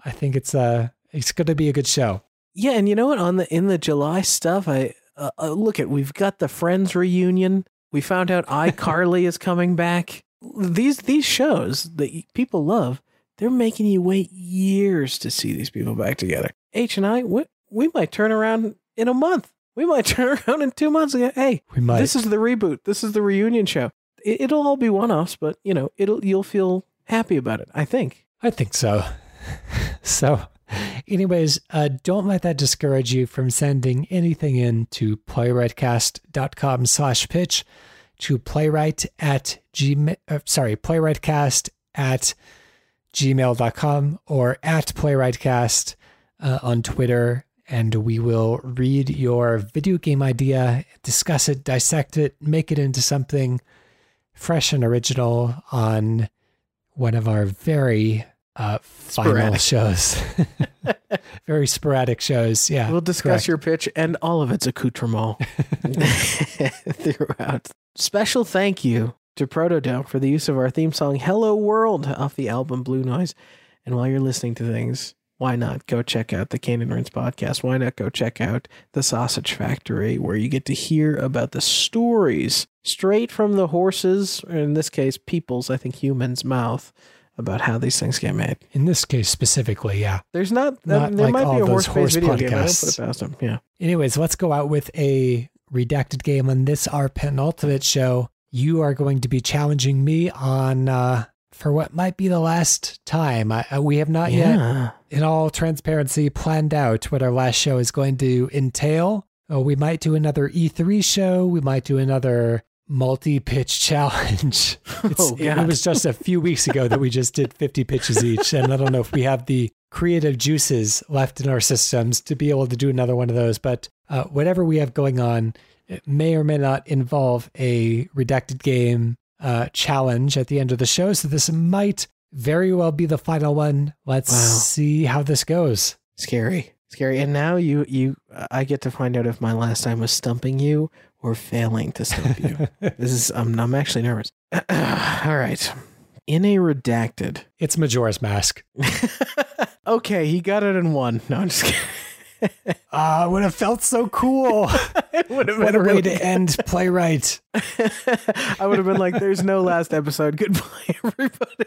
I think it's uh it's going to be a good show. Yeah, and you know what? On the in the July stuff, I uh, uh, look at we've got the Friends reunion. We found out iCarly is coming back. These these shows that people love, they're making you wait years to see these people back together. H and I, we, we might turn around in a month we might turn around in two months and go, "Hey, we might. This is the reboot. This is the reunion show." It, will all be one-offs, but you know, it'll you'll feel happy about it. I think. I think so. so, anyways, uh, don't let that discourage you from sending anything in to playwrightcast.com slash pitch to playwright at gmail. Uh, sorry, playwrightcast at gmail.com or at playwrightcast uh, on Twitter and we will read your video game idea, discuss it, dissect it, make it into something fresh and original on one of our very uh, final shows. very sporadic shows. Yeah. We'll discuss correct. your pitch and all of its accoutrement throughout. Special thank you to Protodome for the use of our theme song Hello World off the album Blue Noise. And while you're listening to things, why not go check out the Cane and Rinse podcast? Why not go check out the Sausage Factory, where you get to hear about the stories straight from the horses, or in this case, people's, I think humans' mouth about how these things get made. In this case specifically, yeah. There's not, not there like might be a horse based video podcasts. game. I don't put it past them. Yeah. Anyways, let's go out with a redacted game on this, our penultimate show. You are going to be challenging me on uh, for what might be the last time. I, we have not yeah. yet, in all transparency, planned out what our last show is going to entail. Oh, we might do another E3 show. We might do another multi pitch challenge. oh, it was just a few weeks ago that we just did 50 pitches each. And I don't know if we have the creative juices left in our systems to be able to do another one of those. But uh, whatever we have going on, it may or may not involve a redacted game uh, challenge at the end of the show. So this might very well be the final one. Let's wow. see how this goes. Scary, scary. And now you, you, I get to find out if my last time was stumping you or failing to stump you. this is, I'm, I'm actually nervous. All right. In a redacted, it's Majora's Mask. okay, he got it in one. No, I'm just kidding uh, would have felt so cool. it would have been what a really way to end playwright. I would have been like, "There's no last episode. Goodbye, everybody."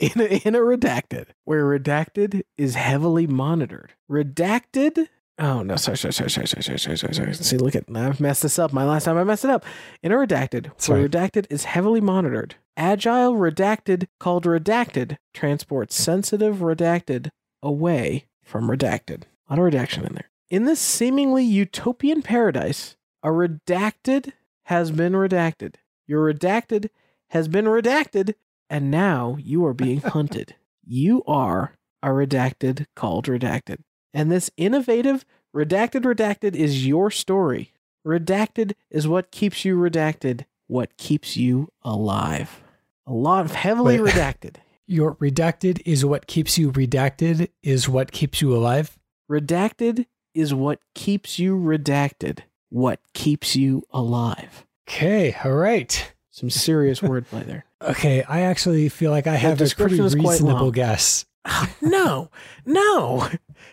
in, a, in a redacted, where redacted is heavily monitored. Redacted. Oh no! Sorry, sorry, sorry, sorry, sorry, sorry, sorry, sorry. sorry. See, look at I've messed this up. My last time I messed it up. In a redacted, sorry. where redacted is heavily monitored. Agile redacted, called redacted, transports sensitive redacted away from redacted. A lot of redaction in there. In this seemingly utopian paradise, a redacted has been redacted. Your redacted has been redacted, and now you are being hunted. you are a redacted called redacted. And this innovative redacted redacted is your story. Redacted is what keeps you redacted, what keeps you alive. A lot of heavily Wait. redacted. Your redacted is what keeps you redacted, is what keeps you alive. Redacted is what keeps you redacted, what keeps you alive. Okay, all right. Some serious wordplay there. Okay, I actually feel like I have a pretty description is quite reasonable guess. no, no,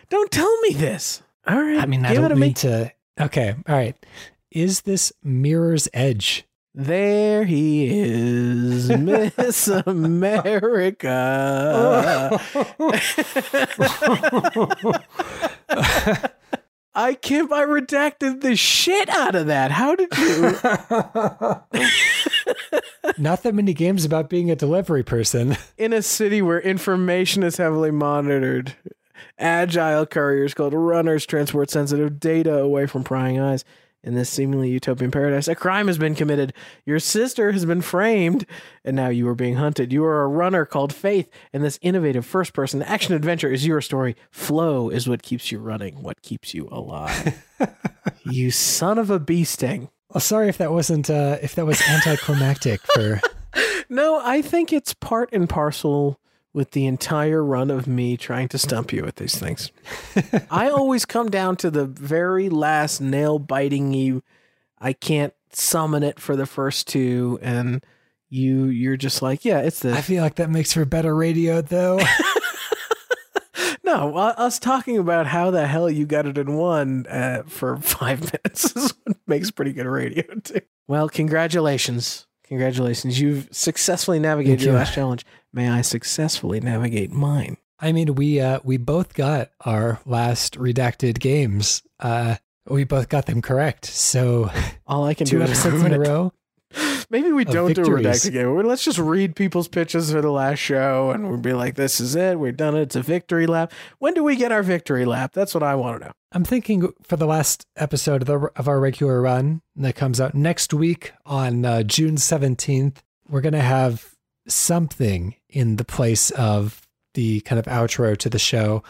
don't tell me this. All right, I mean, I don't a mean me. to. Okay, all right. Is this Mirror's Edge? There he is, Miss America. I can't. I redacted the shit out of that. How did you? Not that many games about being a delivery person. in a city where information is heavily monitored, agile couriers called runners transport sensitive data away from prying eyes. In this seemingly utopian paradise, a crime has been committed. Your sister has been framed, and now you are being hunted. You are a runner called Faith, and this innovative first person action adventure is your story. Flow is what keeps you running, what keeps you alive. you son of a bee sting. Well, sorry if that wasn't uh, if that was anticlimactic for. No, I think it's part and parcel with the entire run of me trying to stump you with these things. I always come down to the very last nail biting you. I can't summon it for the first two, and you you're just like, yeah, it's this. I feel like that makes for better radio, though. no, u- us talking about how the hell you got it in one uh, for five minutes is what makes pretty good radio too. Well, congratulations. Congratulations. You've successfully navigated your last challenge. May I successfully navigate mine? I mean, we uh, we both got our last redacted games. Uh, we both got them correct. So All I can two do is episodes in a row. Maybe we don't do a redacted game. Let's just read people's pitches for the last show, and we'll be like, "This is it. We've done it. It's a victory lap." When do we get our victory lap? That's what I want to know. I'm thinking for the last episode of, the, of our regular run that comes out next week on uh, June 17th, we're going to have something in the place of the kind of outro to the show.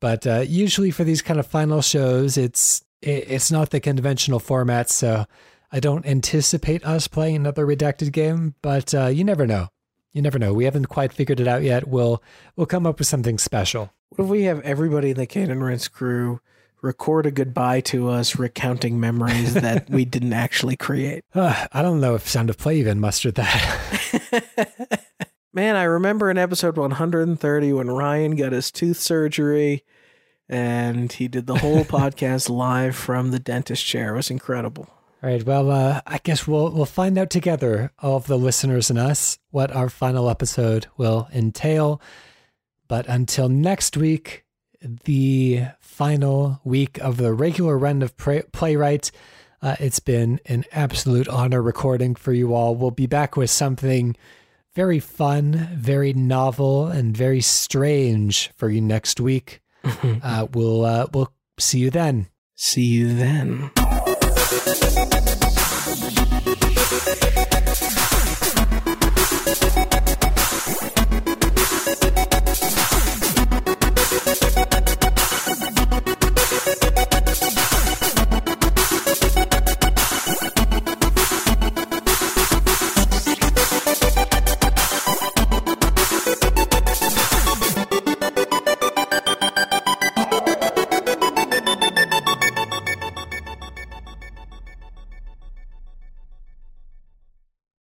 But uh, usually for these kind of final shows, it's it, it's not the conventional format, so I don't anticipate us playing another redacted game. But uh, you never know. You never know. We haven't quite figured it out yet. We'll we'll come up with something special. What if we have everybody in the Cane and Rinse crew record a goodbye to us, recounting memories that we didn't actually create? Uh, I don't know if Sound of Play even mustered that. Man, I remember in episode 130 when Ryan got his tooth surgery and he did the whole podcast live from the dentist chair. It was incredible. All right. Well, uh, I guess we'll we'll find out together, all of the listeners and us, what our final episode will entail. But until next week, the final week of the regular run of Play- Playwright, uh, it's been an absolute honor recording for you all. We'll be back with something very fun, very novel, and very strange for you next week. uh, we'll uh, we'll see you then. See you then.